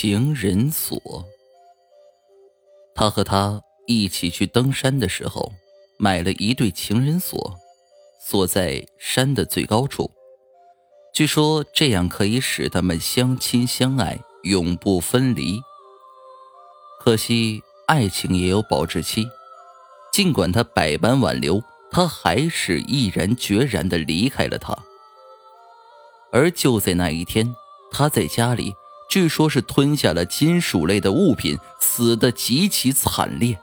情人锁。他和她一起去登山的时候，买了一对情人锁，锁在山的最高处。据说这样可以使他们相亲相爱，永不分离。可惜爱情也有保质期，尽管他百般挽留，他还是毅然决然的离开了他。而就在那一天，他在家里。据说是吞下了金属类的物品，死的极其惨烈。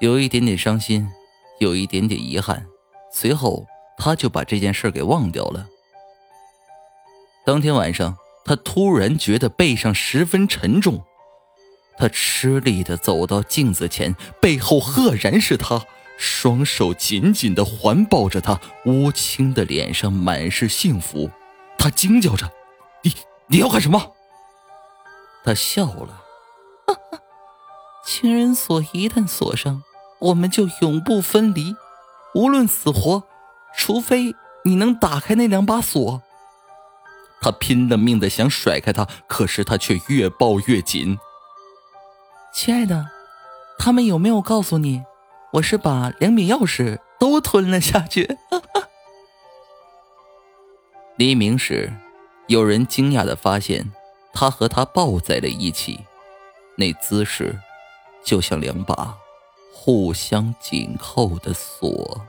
有一点点伤心，有一点点遗憾，随后他就把这件事给忘掉了。当天晚上，他突然觉得背上十分沉重，他吃力的走到镜子前，背后赫然是他，双手紧紧的环抱着他，乌青的脸上满是幸福，他惊叫着。你你要干什么？他笑了，哈哈情人锁一旦锁上，我们就永不分离，无论死活，除非你能打开那两把锁。他拼了命的想甩开他，可是他却越抱越紧。亲爱的，他们有没有告诉你，我是把两柄钥匙都吞了下去？黎明时。有人惊讶的发现，他和她抱在了一起，那姿势就像两把互相紧扣的锁。